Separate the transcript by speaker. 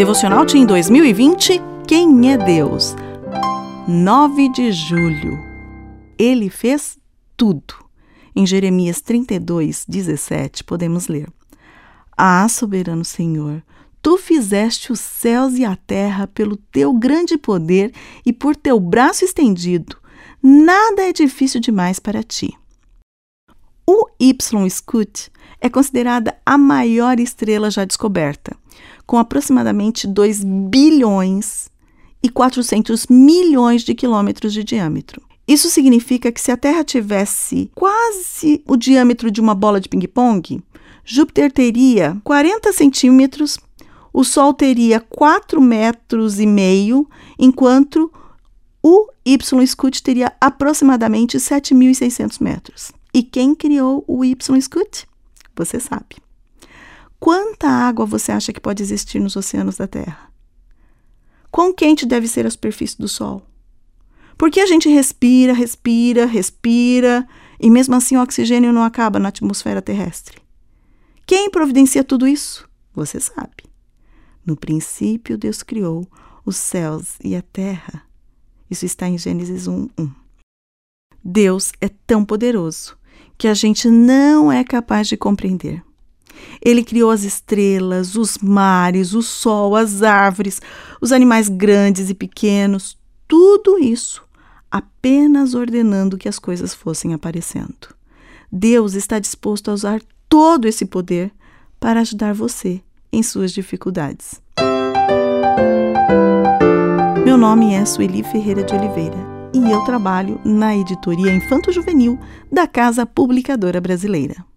Speaker 1: Devocional Team 2020 Quem é Deus? 9 de julho. Ele fez tudo. Em Jeremias 32, 17, podemos ler: Ah, soberano Senhor, tu fizeste os céus e a terra pelo teu grande poder e por teu braço estendido. Nada é difícil demais para ti. O Y Scoot é considerada a maior estrela já descoberta, com aproximadamente 2 bilhões e 400 milhões de quilômetros de diâmetro. Isso significa que se a Terra tivesse quase o diâmetro de uma bola de ping-pong, Júpiter teria 40 centímetros, o Sol teria 4 metros e meio, enquanto o Y Scoot teria aproximadamente 7.600 metros. E quem criou o Y Scoot? Você sabe. Quanta água você acha que pode existir nos oceanos da Terra? Quão quente deve ser a superfície do Sol? Porque a gente respira, respira, respira e mesmo assim o oxigênio não acaba na atmosfera terrestre. Quem providencia tudo isso? Você sabe. No princípio, Deus criou os céus e a terra. Isso está em Gênesis 1, 1. Deus é tão poderoso que a gente não é capaz de compreender. Ele criou as estrelas, os mares, o sol, as árvores, os animais grandes e pequenos, tudo isso apenas ordenando que as coisas fossem aparecendo. Deus está disposto a usar todo esse poder para ajudar você em suas dificuldades. Meu nome é Sueli Ferreira de Oliveira e eu trabalho na editoria Infanto Juvenil da Casa Publicadora Brasileira.